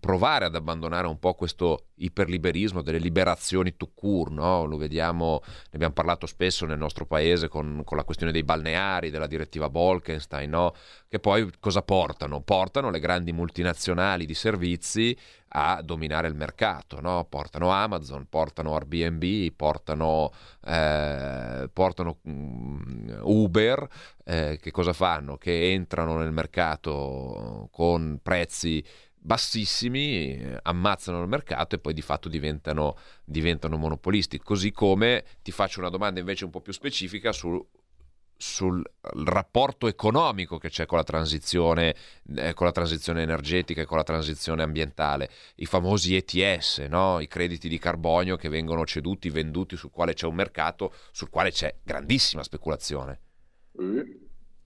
Speaker 1: provare ad abbandonare un po' questo iperliberismo delle liberazioni to court, no? lo vediamo, ne abbiamo parlato spesso nel nostro paese con, con la questione dei balneari, della direttiva Bolkenstein, no? che poi cosa portano? Portano le grandi multinazionali di servizi a dominare il mercato, no? portano Amazon, portano Airbnb, portano, eh, portano um, Uber, eh, che cosa fanno? Che entrano nel mercato con prezzi bassissimi, ammazzano il mercato e poi di fatto diventano, diventano monopolisti. Così come ti faccio una domanda invece un po' più specifica su sul rapporto economico che c'è con la transizione, eh, con la transizione energetica e con la transizione ambientale, i famosi ETS, no? i crediti di carbonio che vengono ceduti, venduti, sul quale c'è un mercato, sul quale c'è grandissima speculazione.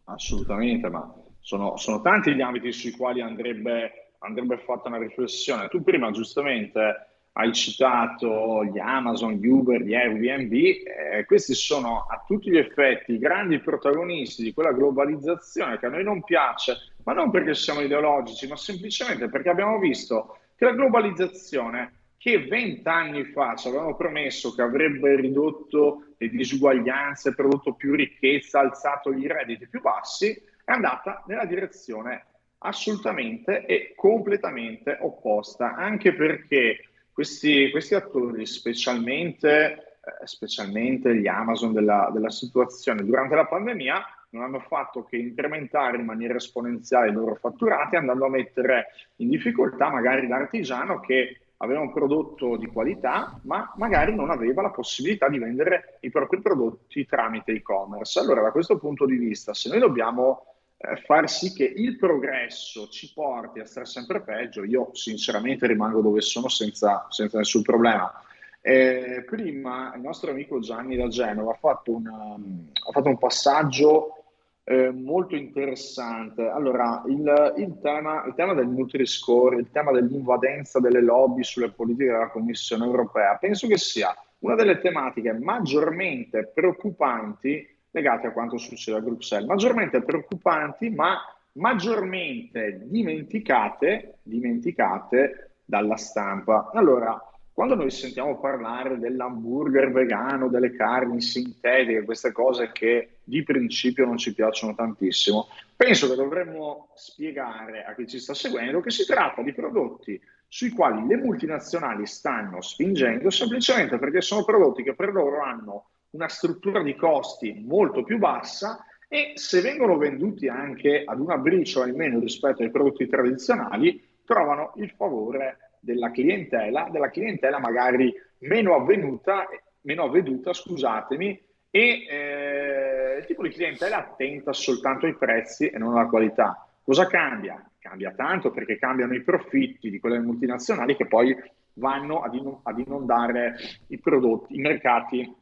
Speaker 2: Assolutamente, ma sono, sono tanti gli ambiti sui quali andrebbe andrebbe fatta una riflessione. Tu prima giustamente hai citato gli Amazon, gli Uber, gli Airbnb, eh, questi sono a tutti gli effetti i grandi protagonisti di quella globalizzazione che a noi non piace, ma non perché siamo ideologici, ma semplicemente perché abbiamo visto che la globalizzazione che vent'anni fa ci avevano promesso che avrebbe ridotto le disuguaglianze, prodotto più ricchezza, alzato i redditi più bassi, è andata nella direzione assolutamente e completamente opposta, anche perché questi, questi attori, specialmente, eh, specialmente gli Amazon della, della situazione durante la pandemia, non hanno fatto che incrementare in maniera esponenziale i loro fatturati, andando a mettere in difficoltà magari l'artigiano che aveva un prodotto di qualità, ma magari non aveva la possibilità di vendere i propri prodotti tramite e-commerce. Allora, da questo punto di vista, se noi dobbiamo far sì che il progresso ci porti a stare sempre peggio, io sinceramente rimango dove sono senza, senza nessun problema. Eh, prima il nostro amico Gianni da Genova ha fatto, una, ha fatto un passaggio eh, molto interessante. Allora, il, il, tema, il tema del Nutri-Score, il tema dell'invadenza delle lobby sulle politiche della Commissione europea, penso che sia una delle tematiche maggiormente preoccupanti legate a quanto succede a Bruxelles, maggiormente preoccupanti ma maggiormente dimenticate, dimenticate dalla stampa. Allora, quando noi sentiamo parlare dell'hamburger vegano, delle carni sintetiche, queste cose che di principio non ci piacciono tantissimo, penso che dovremmo spiegare a chi ci sta seguendo che si tratta di prodotti sui quali le multinazionali stanno spingendo semplicemente perché sono prodotti che per loro hanno una struttura di costi molto più bassa e se vengono venduti anche ad una briciola in meno rispetto ai prodotti tradizionali, trovano il favore della clientela, della clientela magari meno avvenuta, meno avveduta, scusatemi, e eh, il tipo di clientela attenta soltanto ai prezzi e non alla qualità. Cosa cambia? Cambia tanto perché cambiano i profitti di quelle multinazionali che poi vanno ad, inondare i prodotti, i mercati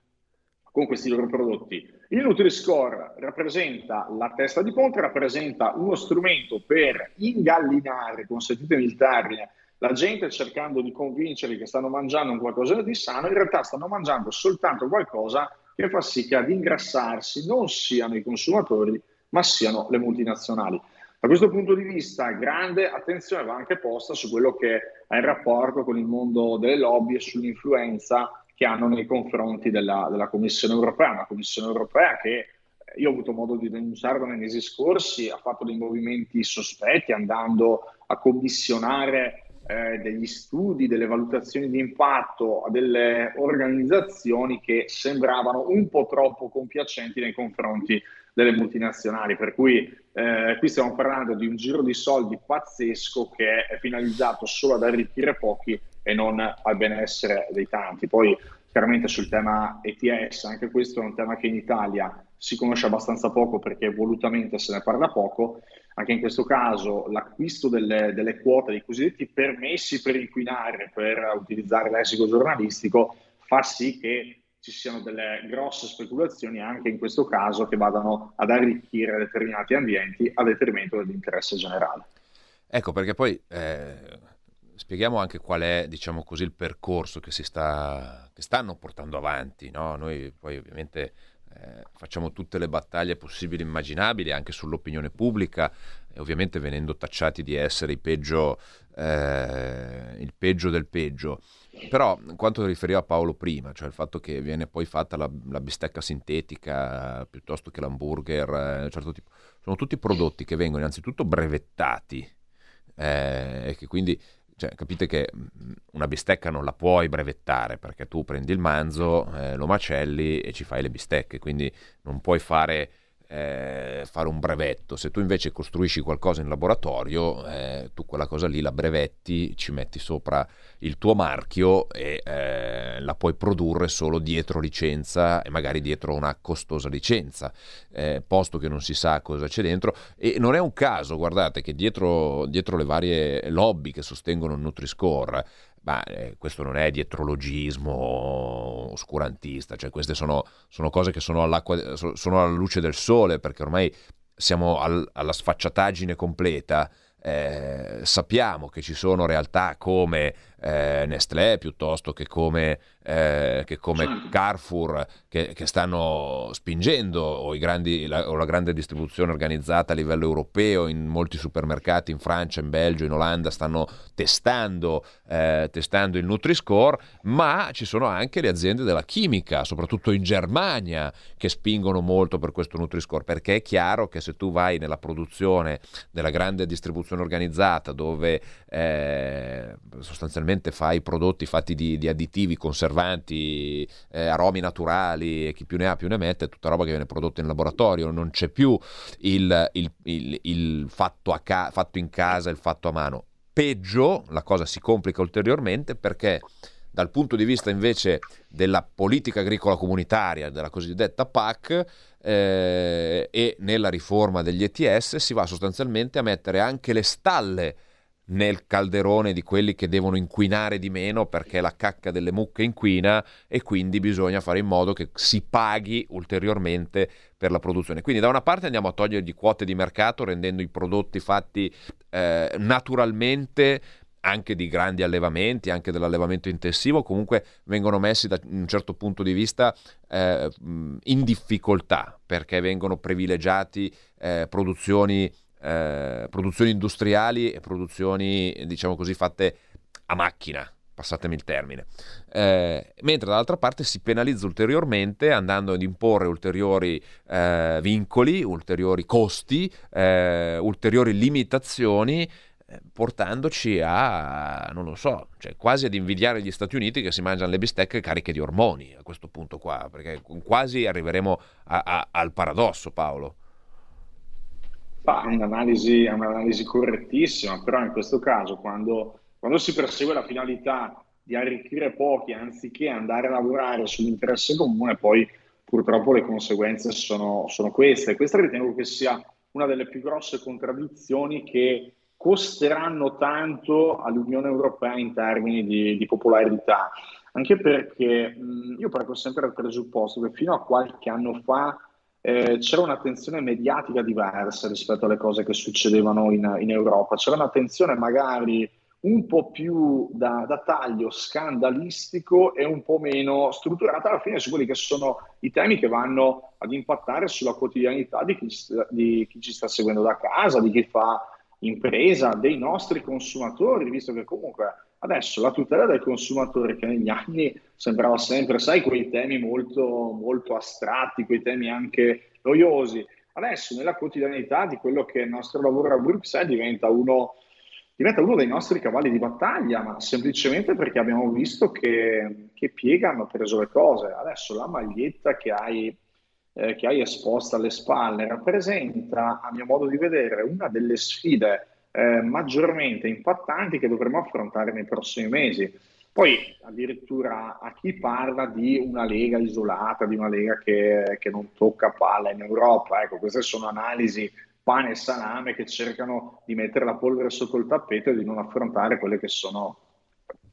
Speaker 2: con questi loro prodotti. Il Nutri-Score rappresenta la testa di ponte, rappresenta uno strumento per ingallinare, consentitemi il termine, la gente cercando di convincerli che stanno mangiando un qualcosa di sano, in realtà stanno mangiando soltanto qualcosa che fa sì che ad ingrassarsi non siano i consumatori, ma siano le multinazionali. Da questo punto di vista, grande attenzione va anche posta su quello che è il rapporto con il mondo delle lobby e sull'influenza che hanno nei confronti della, della Commissione europea, una Commissione europea che eh, io ho avuto modo di denunciare nei mesi scorsi, ha fatto dei movimenti sospetti andando a commissionare eh, degli studi, delle valutazioni di impatto a delle organizzazioni che sembravano un po' troppo compiacenti nei confronti delle multinazionali. Per cui eh, qui stiamo parlando di un giro di soldi pazzesco che è finalizzato solo ad arricchire pochi e non al benessere dei tanti. Poi Chiaramente sul tema ETS, anche questo è un tema che in Italia si conosce abbastanza poco perché volutamente se ne parla poco. Anche in questo caso l'acquisto delle, delle quote dei cosiddetti permessi per inquinare, per utilizzare lessico giornalistico, fa sì che ci siano delle grosse speculazioni anche in questo caso che vadano ad arricchire determinati ambienti a detrimento dell'interesse generale.
Speaker 1: Ecco perché poi eh, spieghiamo anche qual è diciamo così, il percorso che, si sta, che stanno portando avanti. No? Noi poi ovviamente eh, facciamo tutte le battaglie possibili e immaginabili anche sull'opinione pubblica e ovviamente venendo tacciati di essere il peggio, eh, il peggio del peggio. Però quanto riferiva Paolo prima, cioè il fatto che viene poi fatta la, la bistecca sintetica piuttosto che l'hamburger, eh, certo tipo, sono tutti prodotti che vengono innanzitutto brevettati eh, e che quindi cioè, capite che mm, una bistecca non la puoi brevettare perché tu prendi il manzo, eh, lo macelli e ci fai le bistecche, quindi non puoi fare eh, fare un brevetto. Se tu invece costruisci qualcosa in laboratorio, eh, tu quella cosa lì la brevetti, ci metti sopra il tuo marchio e eh, la puoi produrre solo dietro licenza e magari dietro una costosa licenza, eh, posto che non si sa cosa c'è dentro. E non è un caso, guardate, che dietro, dietro le varie lobby che sostengono il Nutri-Score ma eh, questo non è dietrologismo oscurantista, cioè queste sono, sono cose che sono, sono, alla luce del sole, perché ormai siamo al, alla sfacciataggine completa. Eh, sappiamo che ci sono realtà come eh, Nestlé piuttosto che come, eh, che come. Carrefour che, che, stanno spingendo o, grandi, la, o, la, grande distribuzione organizzata a livello europeo in molti supermercati in Francia, in Belgio, in Olanda stanno testando, eh, testando il Nutri-Score, ma ci sono anche le aziende della chimica, soprattutto in Germania, che spingono molto per questo Nutri-Score, perché è chiaro che se tu vai nella produzione della grande distribuzione organizzata dove sostanzialmente fai prodotti fatti di, di additivi, conservanti, eh, aromi naturali e chi più ne ha più ne mette, è tutta roba che viene prodotta in laboratorio, non c'è più il, il, il, il fatto, ca- fatto in casa, il fatto a mano. Peggio, la cosa si complica ulteriormente perché dal punto di vista invece della politica agricola comunitaria, della cosiddetta PAC, eh, e nella riforma degli ETS si va sostanzialmente a mettere anche le stalle nel calderone di quelli che devono inquinare di meno perché la cacca delle mucche inquina e quindi bisogna fare in modo che si paghi ulteriormente per la produzione. Quindi da una parte andiamo a togliergli quote di mercato rendendo i prodotti fatti eh, naturalmente anche di grandi allevamenti, anche dell'allevamento intensivo, comunque vengono messi da un certo punto di vista eh, in difficoltà perché vengono privilegiati eh, produzioni eh, produzioni industriali e produzioni, diciamo così, fatte a macchina, passatemi il termine. Eh, mentre dall'altra parte si penalizza ulteriormente andando ad imporre ulteriori eh, vincoli, ulteriori costi, eh, ulteriori limitazioni eh, portandoci a, non lo so, cioè quasi ad invidiare gli Stati Uniti che si mangiano le bistecche cariche di ormoni a questo punto qua, perché quasi arriveremo a, a, al paradosso, Paolo.
Speaker 2: È un'analisi, è un'analisi correttissima, però in questo caso quando, quando si persegue la finalità di arricchire pochi anziché andare a lavorare sull'interesse comune, poi purtroppo le conseguenze sono, sono queste. Questa ritengo che sia una delle più grosse contraddizioni che costeranno tanto all'Unione Europea in termini di, di popolarità, anche perché mh, io parto sempre dal presupposto che fino a qualche anno fa eh, c'era un'attenzione mediatica diversa rispetto alle cose che succedevano in, in Europa. C'era un'attenzione magari un po' più da, da, taglio scandalistico e un po' meno strutturata alla fine su quelli che sono i temi che vanno ad impattare sulla quotidianità di chi, di chi ci sta seguendo da casa, di chi fa impresa, dei nostri consumatori, visto che comunque Adesso la tutela del consumatore che negli anni sembrava sempre, sai, quei temi molto, molto astratti, quei temi anche noiosi. Adesso nella quotidianità di quello che è il nostro lavoro a Bruxelles diventa uno, diventa uno dei nostri cavalli di battaglia, ma semplicemente perché abbiamo visto che, che piega hanno preso le cose. Adesso la maglietta che hai, eh, che hai esposta alle spalle rappresenta, a mio modo di vedere, una delle sfide eh, maggiormente impattanti che dovremo affrontare nei prossimi mesi. Poi addirittura a chi parla di una lega isolata, di una lega che, che non tocca palla in Europa, ecco, queste sono analisi pane e salame che cercano di mettere la polvere sotto il tappeto e di non affrontare quelle che sono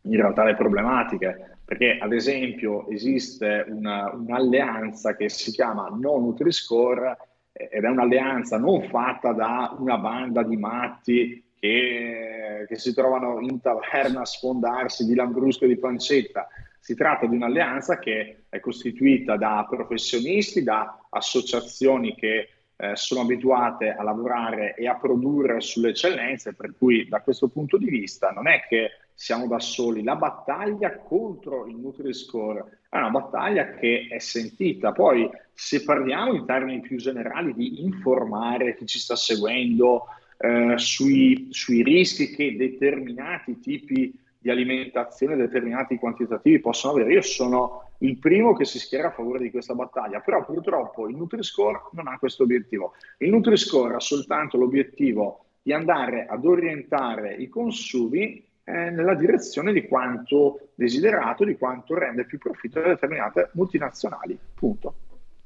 Speaker 2: in realtà le problematiche. Perché ad esempio esiste una, un'alleanza che si chiama No Nutri-Score ed è un'alleanza non fatta da una banda di matti che, che si trovano in taverna a sfondarsi di lambrusco e di pancetta. Si tratta di un'alleanza che è costituita da professionisti, da associazioni che eh, sono abituate a lavorare e a produrre sulle eccellenze, per cui da questo punto di vista non è che siamo da soli. La battaglia contro il Nutri-Score è una battaglia che è sentita. Poi, se parliamo in termini più generali di informare chi ci sta seguendo, eh, sui, sui rischi che determinati tipi di alimentazione, determinati quantitativi possono avere. Io sono il primo che si schiera a favore di questa battaglia, però purtroppo il Nutri-Score non ha questo obiettivo. Il Nutri-Score ha soltanto l'obiettivo di andare ad orientare i consumi eh, nella direzione di quanto desiderato, di quanto rende più profitto a determinate multinazionali. Punto.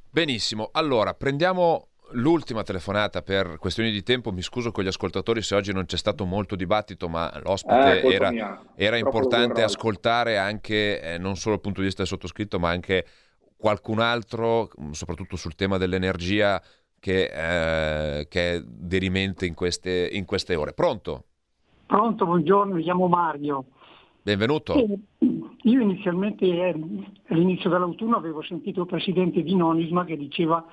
Speaker 1: Benissimo, allora prendiamo l'ultima telefonata per questioni di tempo. Mi scuso con gli ascoltatori se oggi non c'è stato molto dibattito, ma l'ospite eh, era, era importante ascoltare anche eh, non solo dal punto di vista del sottoscritto, ma anche qualcun altro, soprattutto sul tema dell'energia, che, eh, che è derimente in queste, in queste ore. Pronto?
Speaker 5: Pronto, buongiorno, mi chiamo Mario.
Speaker 1: Benvenuto.
Speaker 5: Eh, io inizialmente eh, all'inizio dell'autunno avevo sentito il presidente di Nonisma che diceva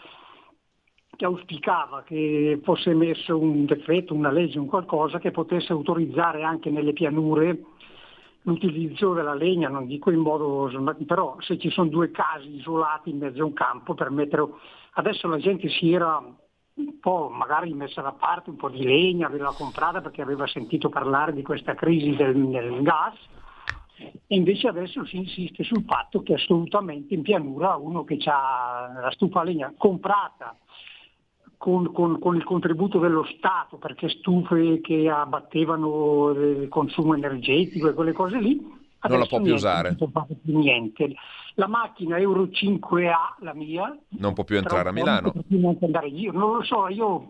Speaker 5: che auspicava che fosse emesso un decreto, una legge, un qualcosa che potesse autorizzare anche nelle pianure l'utilizzo della legna, non dico in modo, però se ci sono due casi isolati in mezzo a un campo per mettere... Adesso la gente si era un po' magari messa da parte un po' di legna, aveva comprata perché aveva sentito parlare di questa crisi del, del gas e invece adesso si insiste sul fatto che assolutamente in pianura uno che ha la stufa a legna comprata con, con, con, il contributo dello Stato, perché stufe che abbattevano il consumo energetico e quelle cose lì,
Speaker 1: non la può più usare.
Speaker 5: Più niente. La macchina Euro 5A, la mia,
Speaker 1: non può più entrare a Milano.
Speaker 5: Non, andare io. non lo so, io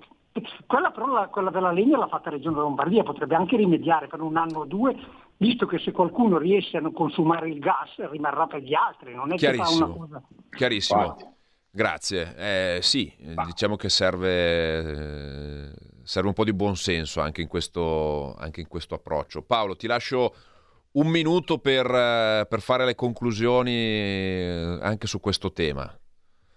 Speaker 5: quella però la, quella della legna l'ha fatta Regione Lombardia, potrebbe anche rimediare per un anno o due, visto che se qualcuno riesce a non consumare il gas rimarrà per gli altri, non è che fa una cosa.
Speaker 1: Chiarissimo. Infatti. Grazie. Eh, sì, bah. diciamo che serve, serve, un po' di buonsenso anche in, questo, anche in questo approccio. Paolo, ti lascio un minuto per, per, fare le conclusioni eh, anche su questo tema.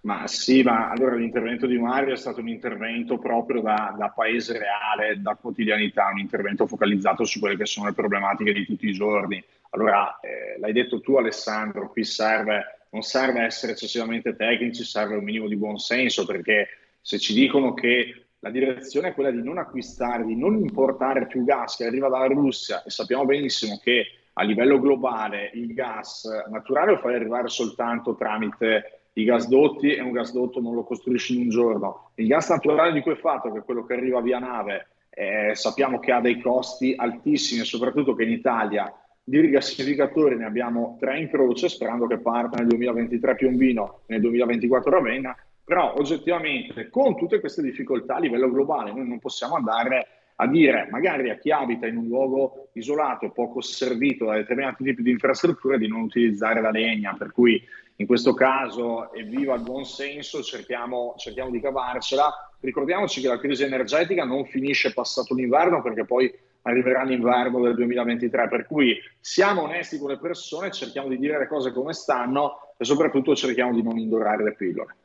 Speaker 2: Ma sì, ma allora l'intervento di Mario è stato un intervento proprio da, da, paese reale, da quotidianità, un intervento focalizzato su quelle che sono le problematiche di tutti i giorni. Allora, eh, l'hai detto tu Alessandro, qui serve non serve essere eccessivamente tecnici, serve un minimo di buonsenso perché se ci dicono che la direzione è quella di non acquistare, di non importare più gas che arriva dalla Russia e sappiamo benissimo che a livello globale il gas naturale lo fai arrivare soltanto tramite i gasdotti e un gasdotto non lo costruisci in un giorno. Il gas naturale di cui è fatto, che è quello che arriva via nave, eh, sappiamo che ha dei costi altissimi soprattutto che in Italia di rigassificatori ne abbiamo tre in croce, sperando che parta nel 2023 Piombino e nel 2024 Ravenna, però oggettivamente con tutte queste difficoltà a livello globale noi non possiamo andare a dire magari a chi abita in un luogo isolato, poco servito da determinati tipi di infrastrutture, di non utilizzare la legna, per cui in questo caso, evviva il buon senso, cerchiamo, cerchiamo di cavarcela. Ricordiamoci che la crisi energetica non finisce passato l'inverno perché poi arriverà l'inverno del 2023, per cui siamo onesti con le persone, cerchiamo di dire le cose come stanno e soprattutto cerchiamo di non indorare le pillole.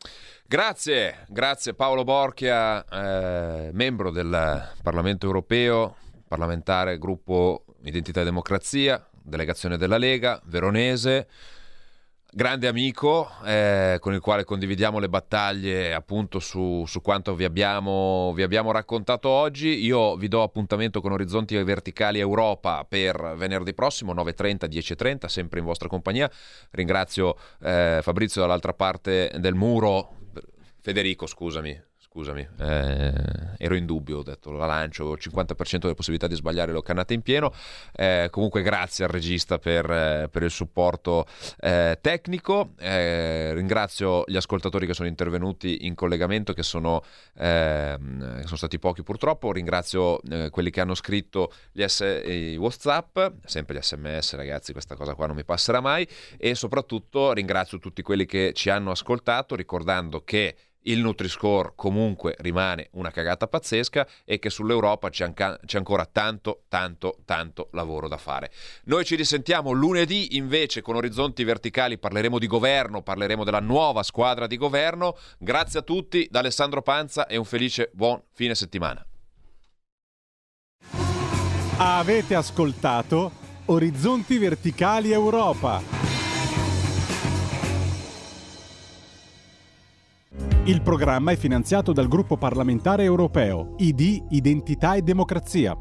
Speaker 1: Grazie, grazie Paolo Borchia, eh, membro del Parlamento europeo, parlamentare gruppo Identità e Democrazia, delegazione della Lega, veronese grande amico eh, con il quale condividiamo le battaglie appunto su, su quanto vi abbiamo, vi abbiamo, raccontato oggi. Io vi do appuntamento con Orizzonti Verticali Europa per venerdì prossimo 9.30, 10.30, sempre in vostra compagnia. Ringrazio eh, Fabrizio dall'altra parte del muro, Federico scusami, scusami, eh, ero in dubbio, ho detto la lancio, 50% delle possibilità di sbagliare le ho cannate in pieno. Eh, comunque grazie al regista per, eh, per il supporto eh, tecnico, eh, ringrazio gli ascoltatori che sono intervenuti in collegamento, che sono, ehm, sono stati pochi purtroppo, ringrazio eh, quelli che hanno scritto gli S- i Whatsapp, sempre gli sms ragazzi, questa cosa qua non mi passerà mai, e soprattutto ringrazio tutti quelli che ci hanno ascoltato, ricordando che il Nutri-Score comunque rimane una cagata pazzesca e che sull'Europa c'è, anca- c'è, ancora tanto, tanto, tanto lavoro da fare. Noi ci risentiamo lunedì invece con Orizzonti Verticali, parleremo di governo, parleremo della nuova squadra di governo. Grazie a tutti da Alessandro Panza e un felice buon fine settimana.
Speaker 3: Avete ascoltato Orizzonti Verticali Europa. Il programma è finanziato dal gruppo parlamentare europeo ID Identità e Democrazia